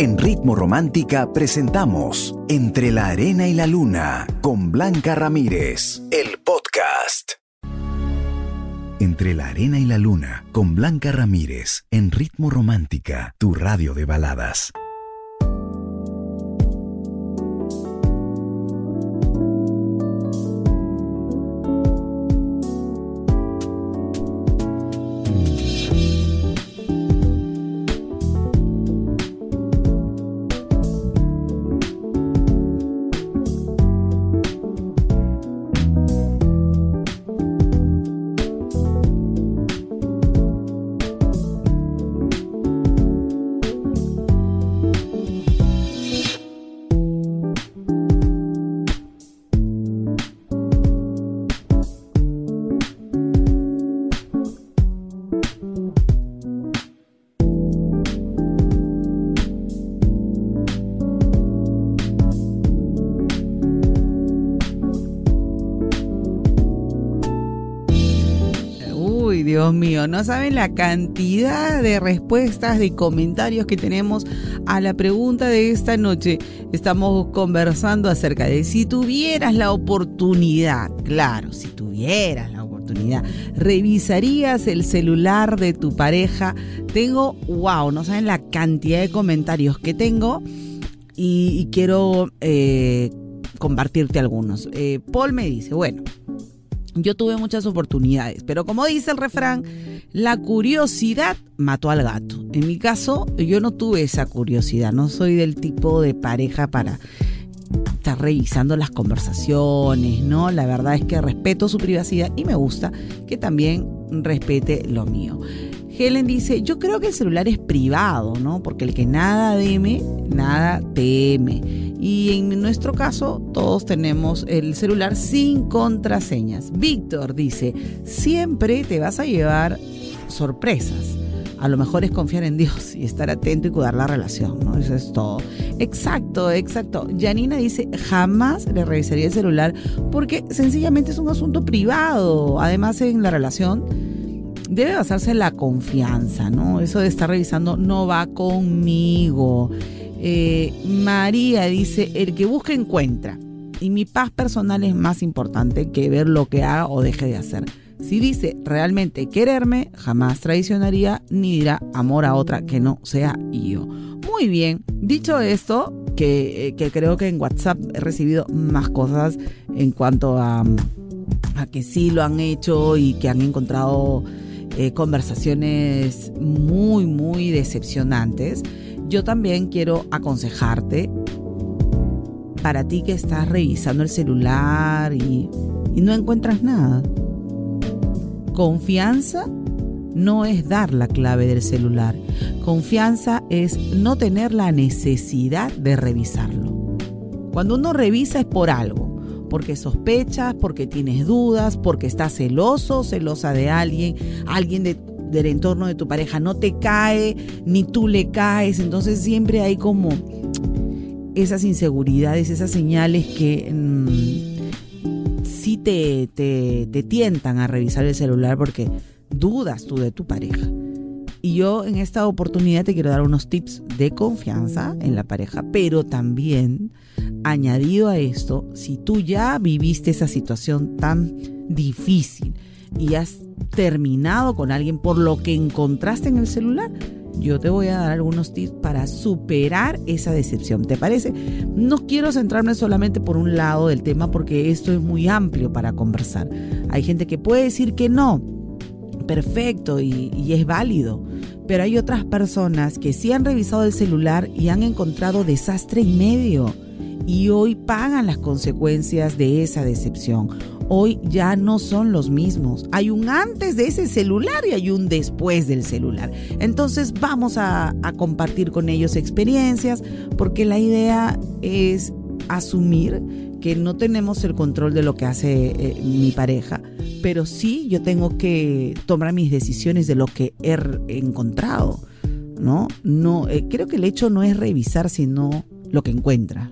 En Ritmo Romántica presentamos Entre la Arena y la Luna con Blanca Ramírez, el podcast. Entre la Arena y la Luna con Blanca Ramírez en Ritmo Romántica, tu radio de baladas. No saben la cantidad de respuestas, de comentarios que tenemos a la pregunta de esta noche. Estamos conversando acerca de si tuvieras la oportunidad, claro, si tuvieras la oportunidad, revisarías el celular de tu pareja. Tengo, wow, no saben la cantidad de comentarios que tengo y, quiero eh, compartirte algunos. Eh, Paul me dice, bueno, yo tuve muchas oportunidades, pero como dice el refrán, la curiosidad mató al gato. En mi caso, yo no tuve esa curiosidad, no soy del tipo de pareja para estar revisando las conversaciones, ¿no? La verdad es que respeto su privacidad y me gusta que también respete lo mío. Helen dice, yo creo que el celular es privado, ¿no? Porque el que nada deme, nada teme. Y en nuestro caso, todos tenemos el celular sin contraseñas. Víctor dice, siempre te vas a llevar sorpresas. A lo mejor es confiar en Dios y estar atento y cuidar la relación, ¿no? Eso es todo. Exacto, exacto. Janina dice, jamás le revisaría el celular porque sencillamente es un asunto privado. Además, en la relación debe basarse en la confianza, ¿no? Eso de estar revisando no va conmigo. Eh, María dice, el que busca encuentra. Y mi paz personal es más importante que ver lo que haga o deje de hacer. Si dice realmente quererme, jamás traicionaría ni dirá amor a otra que no sea yo. Muy bien, dicho esto, que, eh, creo que en WhatsApp he recibido más cosas en cuanto a, a que sí lo han hecho y que han encontrado eh, conversaciones muy, muy decepcionantes, yo también quiero aconsejarte para ti que estás revisando el celular y, y no encuentras nada. Confianza no es dar la clave del celular. Confianza es no tener la necesidad de revisarlo. Cuando uno revisa es por algo porque sospechas, porque tienes dudas, porque estás celoso, celosa de alguien, alguien del entorno de tu pareja no te cae, ni tú le caes, entonces siempre hay como esas inseguridades, esas señales que mm, sí te, te, te tientan a revisar el celular porque dudas tú de tu pareja. Y yo en esta oportunidad te quiero dar unos tips de confianza en la pareja, pero también añadido a esto, si tú ya viviste esa situación tan difícil y has terminado con alguien por lo que encontraste en el celular, yo te voy a dar algunos tips para superar esa decepción. ¿Te parece? No quiero centrarme solamente por un lado del tema porque esto es muy amplio para conversar. Hay gente que puede decir que no, perfecto y, es válido. Pero hay otras personas que sí han revisado el celular y han encontrado desastre y medio. Y hoy pagan las consecuencias de esa decepción. Hoy ya no son los mismos. Hay un antes de ese celular y hay un después del celular. Entonces vamos a, compartir con ellos experiencias porque la idea es asumir que no tenemos el control de lo que hace eh, mi pareja, pero sí yo tengo que tomar mis decisiones de lo que he encontrado, ¿no? No, eh, creo que el hecho no es revisar, sino lo que encuentra.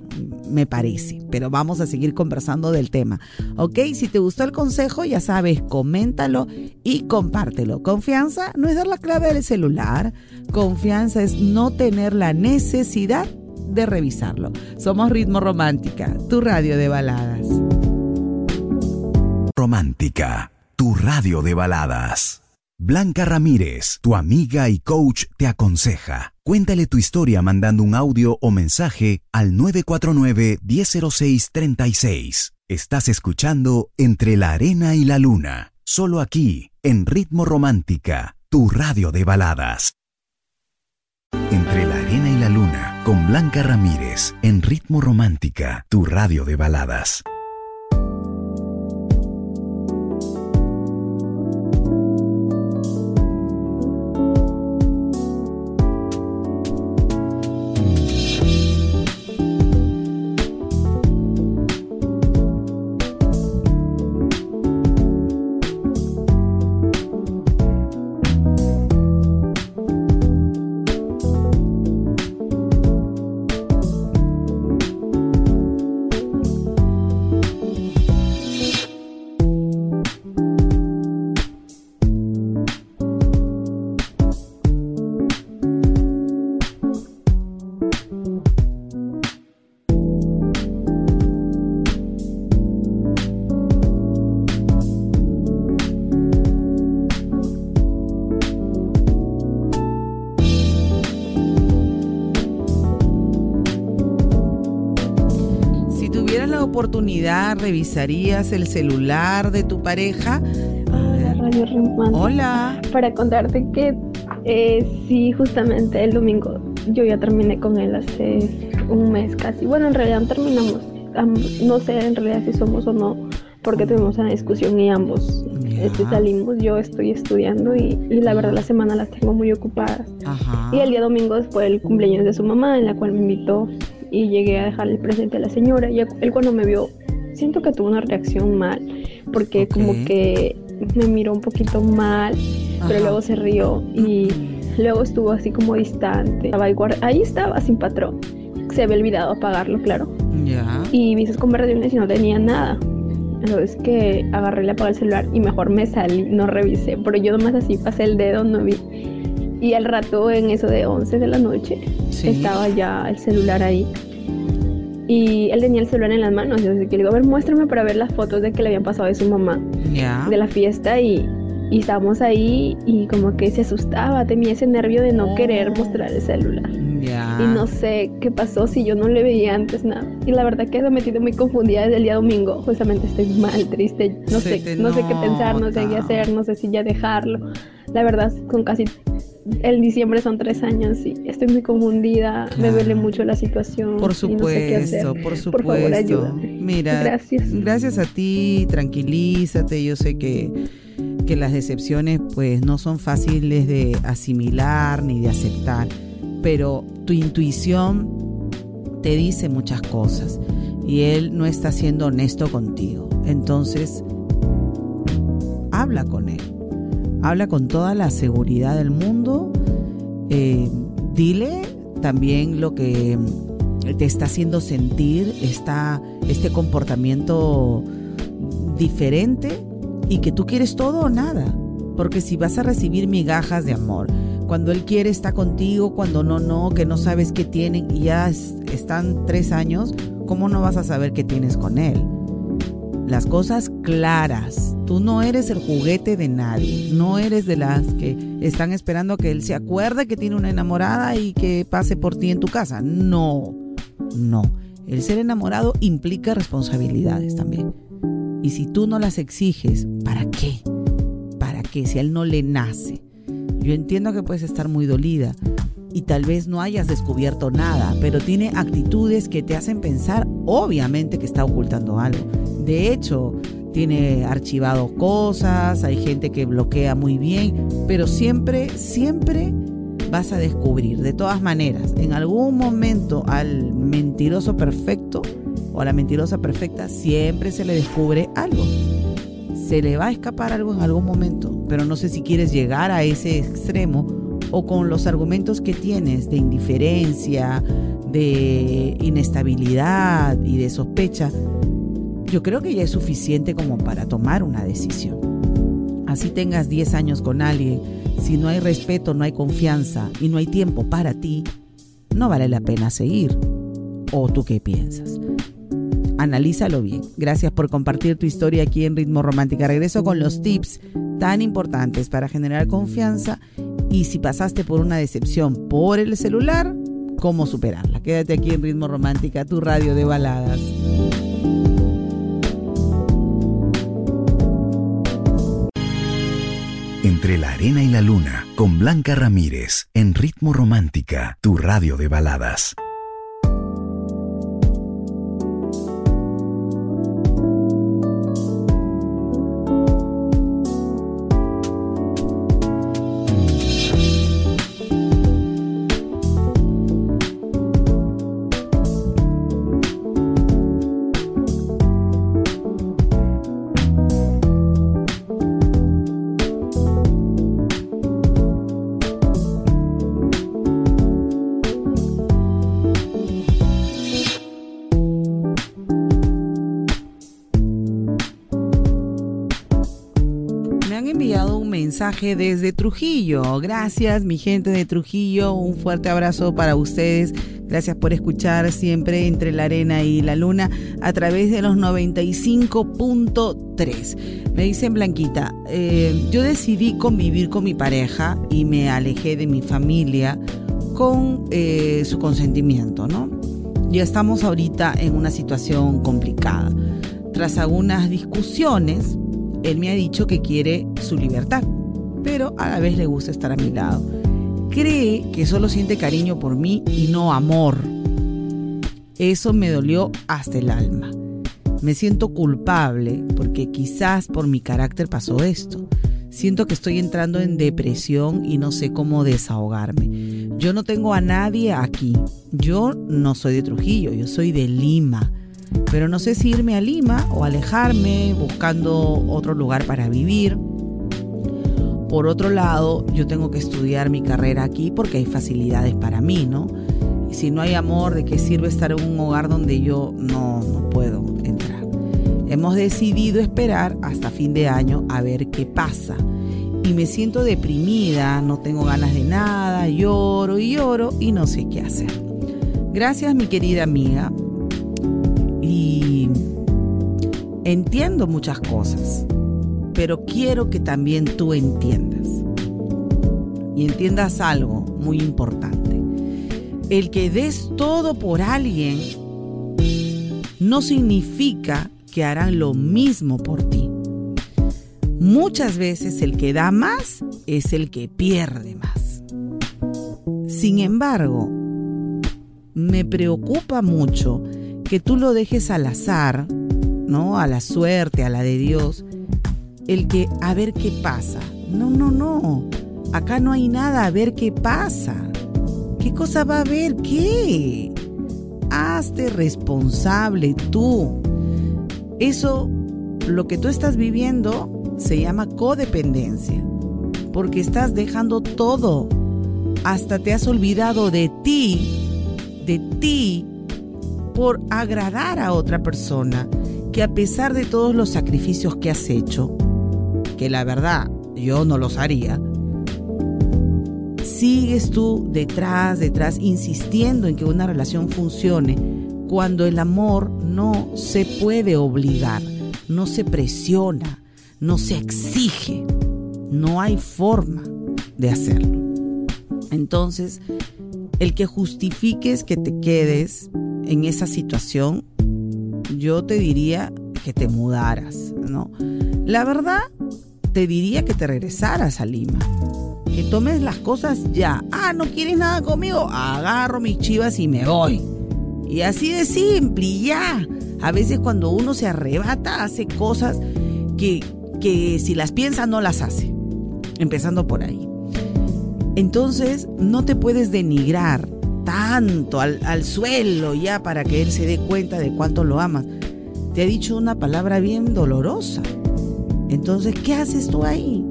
Me parece, pero vamos a seguir conversando del tema. ¿Ok? Si te gustó el consejo, ya sabes, coméntalo y compártelo. Confianza no es dar la clave del celular, confianza es no tener la necesidad de revisarlo. Somos Ritmo Romántica, tu radio de baladas. Romántica, tu radio de baladas. Blanca Ramírez, tu amiga y coach, te aconseja. Cuéntale tu historia mandando un audio o mensaje al 949-1006-36. Estás escuchando Entre la Arena y la Luna, solo aquí, en Ritmo Romántica, tu radio de baladas. Entre la Arena y la Luna, con Blanca Ramírez, en Ritmo Romántica, tu radio de baladas. Revisarías el celular de tu pareja? Hola. Para contarte que eh, sí, justamente el domingo yo ya terminé con él hace un mes casi. Bueno, en realidad terminamos. No sé en realidad si somos o no, porque tuvimos una discusión y ambos este, salimos. Yo estoy estudiando y, la verdad la semana las tengo muy ocupadas. Y el día domingo fue el cumpleaños de su mamá, en la cual me invitó y llegué a dejarle el presente a la señora. Y él cuando me vio siento que tuvo una reacción mal, porque como que me miró un poquito mal, pero luego se rió y luego estuvo así como distante. Ahí estaba sin patrón. Se había olvidado apagarlo, claro. Y vi sus conversaciones y no tenía nada. Entonces que agarré, le apagué el celular y mejor me salí, no revisé. Pero yo nomás así pasé el dedo, no vi. Y al rato, en eso de 11 de la noche, estaba ya el celular ahí y él tenía el celular en las manos. Yo que le digo, a ver, muéstrame para ver las fotos de que le habían pasado de su mamá de la fiesta y, y, estábamos ahí y como que se asustaba, tenía ese nervio de no querer mostrar el celular. Y no sé qué pasó si yo no le veía antes nada. Y la verdad que eso me tiene muy confundida desde el día domingo. Justamente estoy mal, triste. No sé, no sé qué pensar, no sé qué hacer, no sé si ya dejarlo. La verdad, con casi el diciembre son tres años y estoy muy confundida, me duele mucho la situación. Por supuesto, por supuesto. Por favor, ayúdame. Mira, gracias. Gracias a ti, tranquilízate, yo sé que, que las decepciones pues no son fáciles de asimilar ni de aceptar, pero tu intuición te dice muchas cosas y él no está siendo honesto contigo. Entonces, habla con él habla con toda la seguridad del mundo, eh, dile también lo que te está haciendo sentir esta, este comportamiento diferente y que tú quieres todo o nada. Porque si vas a recibir migajas de amor, cuando él quiere está contigo, cuando no, no, que no sabes qué tienen y ya están tres años, ¿cómo no vas a saber qué tienes con él? Las cosas claras, Tú no eres el juguete de nadie, no eres de las que están esperando que él se acuerde que tiene una enamorada y que pase por ti en tu casa. No, no. El ser enamorado implica responsabilidades también. Y si tú no las exiges, ¿para qué? ¿Para qué? Si a él no le nace. Yo entiendo que puedes estar muy dolida y tal vez no hayas descubierto nada, pero tiene actitudes que te hacen pensar, obviamente, que está ocultando algo. De hecho, tiene archivado cosas, hay gente que bloquea muy bien, pero siempre, siempre vas a descubrir, de todas maneras, en algún momento al mentiroso perfecto o a la mentirosa perfecta, siempre se le descubre algo. Se le va a escapar algo en algún momento, pero no sé si quieres llegar a ese extremo o con los argumentos que tienes de indiferencia, de inestabilidad y de sospecha, yo creo que ya es suficiente como para tomar una decisión. Así tengas 10 años con alguien, si no hay respeto, no hay confianza y no hay tiempo para ti, no vale la pena seguir. ¿O tú qué piensas? Analízalo bien. Gracias por compartir tu historia aquí en Ritmo Romántica. Regreso con los tips tan importantes para generar confianza y si pasaste por una decepción por el celular, cómo superarla. Quédate aquí en Ritmo Romántica, tu radio de baladas. Entre la arena y la luna, con Blanca Ramírez, en Ritmo Romántica, tu radio de baladas. Mensaje desde Trujillo. Gracias, mi gente de Trujillo. Un fuerte abrazo para ustedes. Gracias por escuchar siempre entre la arena y la luna a través de los 95.3. Me dicen Blanquita, eh, yo decidí convivir con mi pareja y me alejé de mi familia con eh, su consentimiento, ¿no? Ya estamos ahorita en una situación complicada. Tras algunas discusiones, él me ha dicho que quiere su libertad pero a la vez le gusta estar a mi lado. Cree que solo siente cariño por mí y no amor. Eso me dolió hasta el alma. Me siento culpable porque quizás por mi carácter pasó esto. Siento que estoy entrando en depresión y no sé cómo desahogarme. Yo no tengo a nadie aquí. Yo no soy de Trujillo, yo soy de Lima. Pero no sé si irme a Lima o alejarme buscando otro lugar para vivir. Por otro lado, yo tengo que estudiar mi carrera aquí porque hay facilidades para mí, ¿no? Y si no hay amor, ¿de qué sirve estar en un hogar donde yo no, no puedo entrar? Hemos decidido esperar hasta fin de año a ver qué pasa. Y me siento deprimida, no tengo ganas de nada, lloro y lloro y no sé qué hacer. Gracias mi querida amiga. Y entiendo muchas cosas pero quiero que también tú entiendas. Y entiendas algo muy importante. El que des todo por alguien no significa que harán lo mismo por ti. Muchas veces el que da más es el que pierde más. Sin embargo, me preocupa mucho que tú lo dejes al azar, ¿no? A la suerte, a la de Dios, el que a ver qué pasa. No, no, no. Acá no hay nada a ver qué pasa. ¿Qué cosa va a haber? ¿Qué? Hazte responsable tú. Eso, lo que tú estás viviendo, se llama codependencia. Porque estás dejando todo. Hasta te has olvidado de ti, de ti, por agradar a otra persona que a pesar de todos los sacrificios que has hecho, que la verdad yo no los haría, sigues tú detrás, detrás, insistiendo en que una relación funcione cuando el amor no se puede obligar, no se presiona, no se exige, no hay forma de hacerlo. Entonces, el que justifiques que te quedes en esa situación, yo te diría que te mudaras, ¿no? La verdad, te diría que te regresaras a Lima. Que tomes las cosas ya. Ah, no quieres nada conmigo. Agarro mis chivas y me voy. Y así de simple, y ya. A veces cuando uno se arrebata hace cosas que, que si las piensa no las hace. Empezando por ahí. Entonces no te puedes denigrar tanto al, al, suelo ya para que él se dé cuenta de cuánto lo amas. Te ha dicho una palabra bien dolorosa. Entonces, ¿qué haces tú ahí?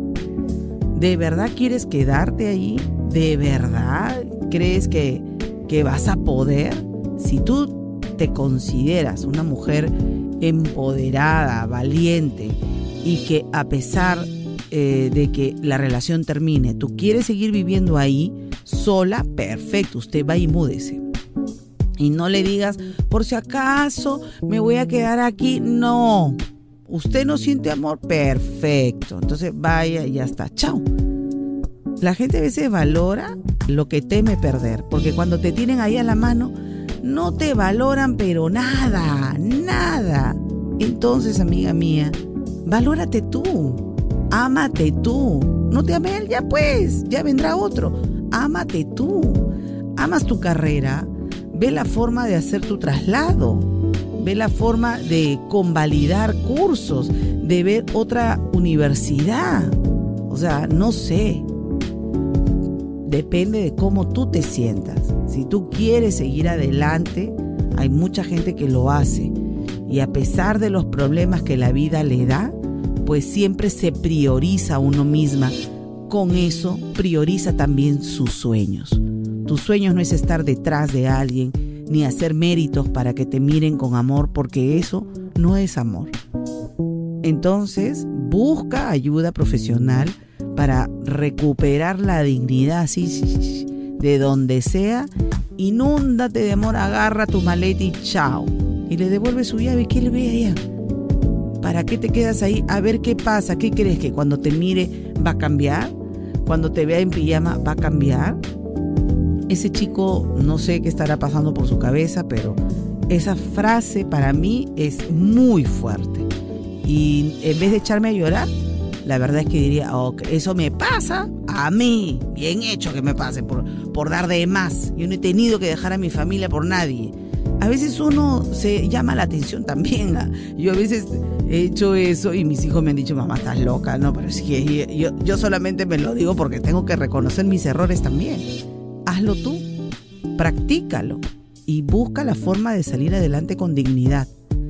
¿De verdad quieres quedarte ahí? ¿De verdad crees que, que vas a poder? Si tú te consideras una mujer empoderada, valiente y que a pesar eh, de que la relación termine, tú quieres seguir viviendo ahí sola, perfecto, usted va y múdese. Y no le digas, por si acaso me voy a quedar aquí. No, usted no siente amor, perfecto. Entonces vaya y ya está, chao. La gente a veces valora lo que teme perder, porque cuando te tienen ahí a la mano, no te valoran pero nada, nada. Entonces, amiga mía, valórate tú, ámate tú. No te ame él, ya pues, ya vendrá otro. Ámate tú. Amas tu carrera, ve la forma de hacer tu traslado, ve la forma de convalidar cursos, de ver otra universidad. O sea, no sé. Depende de cómo tú te sientas. Si tú quieres seguir adelante, hay mucha gente que lo hace. Y a pesar de los problemas que la vida le da, pues siempre se prioriza a uno misma. Con eso prioriza también sus sueños. Tus sueños no es estar detrás de alguien ni hacer méritos para que te miren con amor, porque eso no es amor. Entonces, busca ayuda profesional para recuperar la dignidad así de donde sea. Inúndate de amor, agarra tu maleta y chao. Y le devuelve su llave. ¿Qué le ve allá? ¿Para qué te quedas ahí? A ver qué pasa. ¿Qué crees que cuando te mire va a cambiar? Cuando te vea en pijama va a cambiar? Ese chico no sé qué estará pasando por su cabeza, pero esa frase para mí es muy fuerte. Y en vez de echarme a llorar, la verdad es que diría, oh, eso me pasa a mí. Bien hecho que me pase por, por dar de más. Yo no he tenido que dejar a mi familia por nadie. A veces uno se llama la atención también. ¿ah? Yo a veces he hecho eso y mis hijos me han dicho, mamá, estás loca. No, pero es que yo, yo solamente me lo digo porque tengo que reconocer mis errores también hazlo tú, practícalo y busca la forma de salir adelante con dignidad.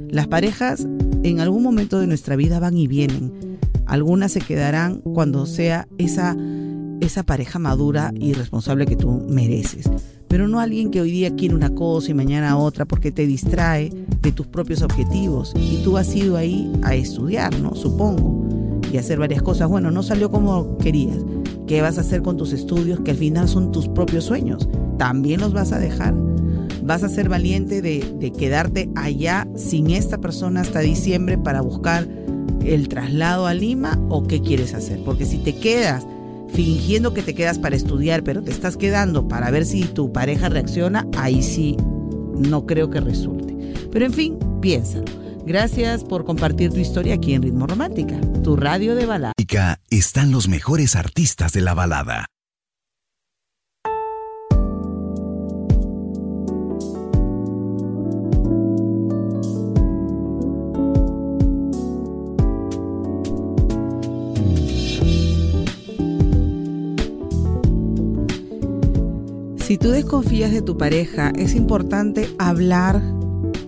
Las parejas en algún momento de nuestra vida van y vienen. Algunas se quedarán cuando sea esa, esa pareja madura y responsable que tú mereces. Pero no alguien que hoy día quiere una cosa y mañana otra porque te distrae de tus propios objetivos. Y tú has ido ahí a estudiar, ¿no? Supongo. Y hacer varias cosas. Bueno, no salió como querías ¿Qué vas a hacer con tus estudios que al final son tus propios sueños? ¿También los vas a dejar? ¿Vas a ser valiente de, quedarte allá sin esta persona hasta diciembre para buscar el traslado a Lima o qué quieres hacer? Porque si te quedas fingiendo que te quedas para estudiar, pero te estás quedando para ver si tu pareja reacciona, ahí sí no creo que resulte. Pero en fin, piénsalo. Gracias por compartir tu historia aquí en Ritmo Romántica, tu radio de balada. Están los mejores artistas de la balada. Si tú desconfías de tu pareja, es importante hablar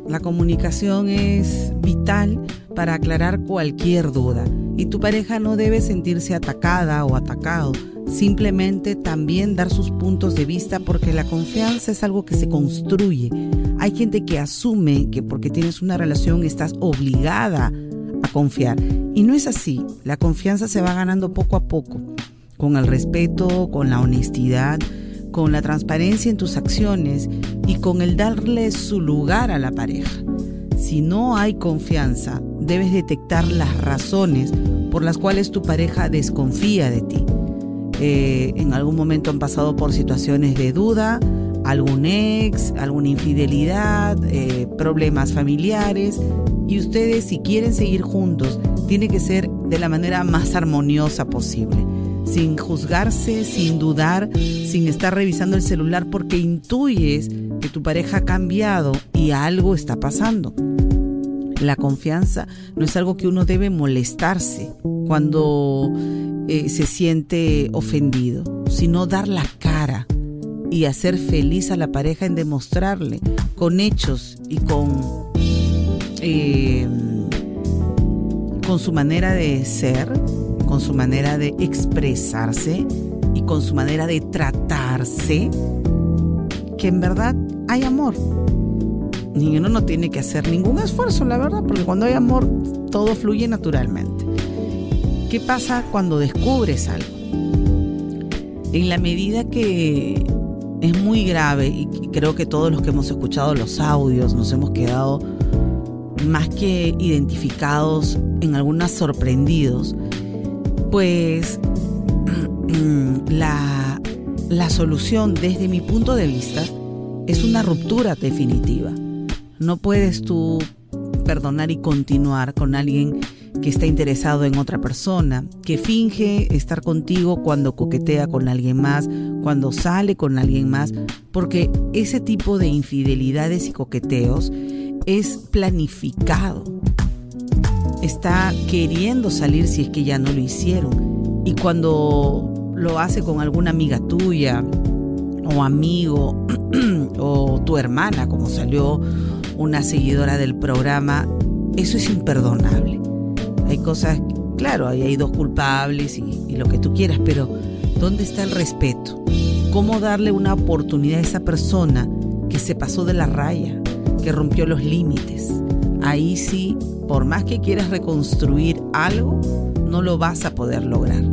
la comunicación es vital para aclarar cualquier duda y tu pareja no debe sentirse atacada o atacado, simplemente también dar sus puntos de vista porque la confianza es algo que se construye. Hay gente que asume que porque tienes una relación estás obligada a confiar y no es así, la confianza se va ganando poco a poco, con el respeto, con la honestidad, con la transparencia en tus acciones y con el darle su lugar a la pareja. Si no hay confianza, debes detectar las razones por las cuales tu pareja desconfía de ti. Eh, en algún momento han pasado por situaciones de duda, algún ex, alguna infidelidad, eh, problemas familiares y ustedes si quieren seguir juntos, tiene que ser de la manera más armoniosa posible sin juzgarse, sin dudar, sin estar revisando el celular porque intuyes que tu pareja ha cambiado y algo está pasando. La confianza no es algo que uno debe molestarse cuando eh, se siente ofendido, sino dar la cara y hacer feliz a la pareja en demostrarle con hechos y con, eh, con su manera de ser con su manera de expresarse, y con su manera de tratarse, que en verdad hay amor. Uno no tiene que hacer ningún esfuerzo, la verdad, porque cuando hay amor todo fluye naturalmente. ¿Qué pasa cuando descubres algo? En la medida que es muy grave y creo que todos los que hemos escuchado los audios nos hemos quedado más que identificados, en algunas sorprendidos, pues la, la solución desde mi punto de vista es una ruptura definitiva. No puedes tú perdonar y continuar con alguien que está interesado en otra persona, que finge estar contigo cuando coquetea con alguien más, cuando sale con alguien más, porque ese tipo de infidelidades y coqueteos es planificado. Está queriendo salir si es que ya no lo hicieron. Y cuando lo hace con alguna amiga tuya o amigo o tu hermana, como salió una seguidora del programa, eso es imperdonable. Hay cosas, claro, hay dos culpables y, lo que tú quieras, pero ¿dónde está el respeto? ¿Cómo darle una oportunidad a esa persona que se pasó de la raya, que rompió los límites? Ahí sí, por más que quieras reconstruir algo, no lo vas a poder lograr,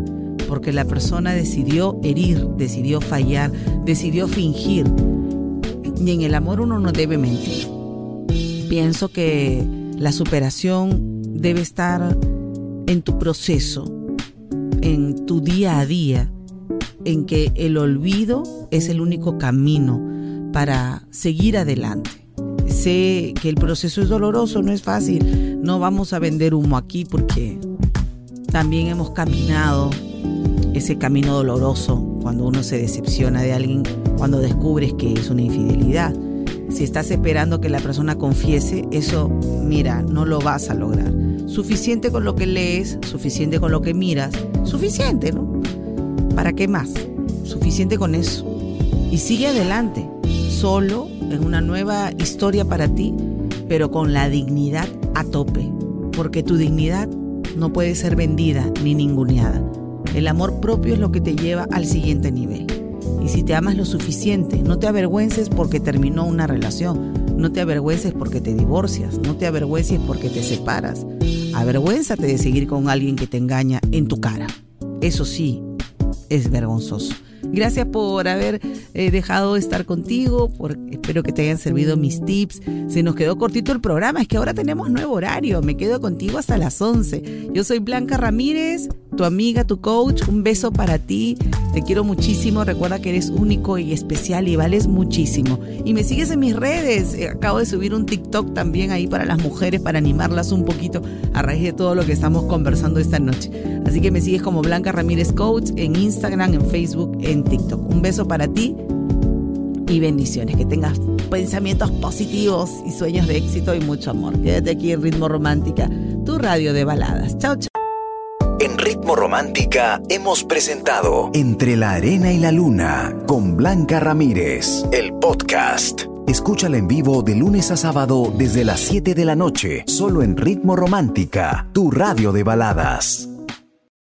porque la persona decidió herir, decidió fallar, decidió fingir. Y en el amor uno no debe mentir. Pienso que la superación debe estar en tu proceso, en tu día a día, en que el olvido es el único camino para seguir adelante. Sé que el proceso es doloroso, no es fácil. No vamos a vender humo aquí porque también hemos caminado ese camino doloroso cuando uno se decepciona de alguien, cuando descubres que es una infidelidad. Si estás esperando que la persona confiese, eso, mira, no lo vas a lograr. Suficiente con lo que lees, suficiente con lo que miras, suficiente, ¿no? ¿Para qué más? Suficiente con eso. Y sigue adelante, solo en una nueva historia para ti, pero con la dignidad a tope, porque tu dignidad no puede ser vendida ni ninguneada. El amor propio es lo que te lleva al siguiente nivel. Y si te amas lo suficiente, no te avergüences porque terminó una relación, no te avergüences porque te divorcias, no te avergüences porque te separas. Avergüénzate de seguir con alguien que te engaña en tu cara. Eso sí, es vergonzoso. Gracias por haber eh, dejado de estar contigo, espero que te hayan servido mis tips. Se nos quedó cortito el programa, es que ahora tenemos nuevo horario, me quedo contigo hasta las 11. Yo soy Blanca Ramírez, tu amiga, tu coach, un beso para ti, te quiero muchísimo, recuerda que eres único y especial y vales muchísimo. Y me sigues en mis redes, eh, acabo de subir un TikTok también ahí para las mujeres, para animarlas un poquito a raíz de todo lo que estamos conversando esta noche. Así que me sigues como Blanca Ramírez Coach en Instagram, en Facebook, en TikTok. Un beso para ti y bendiciones. Que tengas pensamientos positivos y sueños de éxito y mucho amor. Quédate aquí en Ritmo Romántica, tu radio de baladas. Chao, chao. En Ritmo Romántica hemos presentado Entre la Arena y la Luna con Blanca Ramírez, el podcast. Escúchala en vivo de lunes a sábado desde las 7 de la noche, solo en Ritmo Romántica, tu radio de baladas.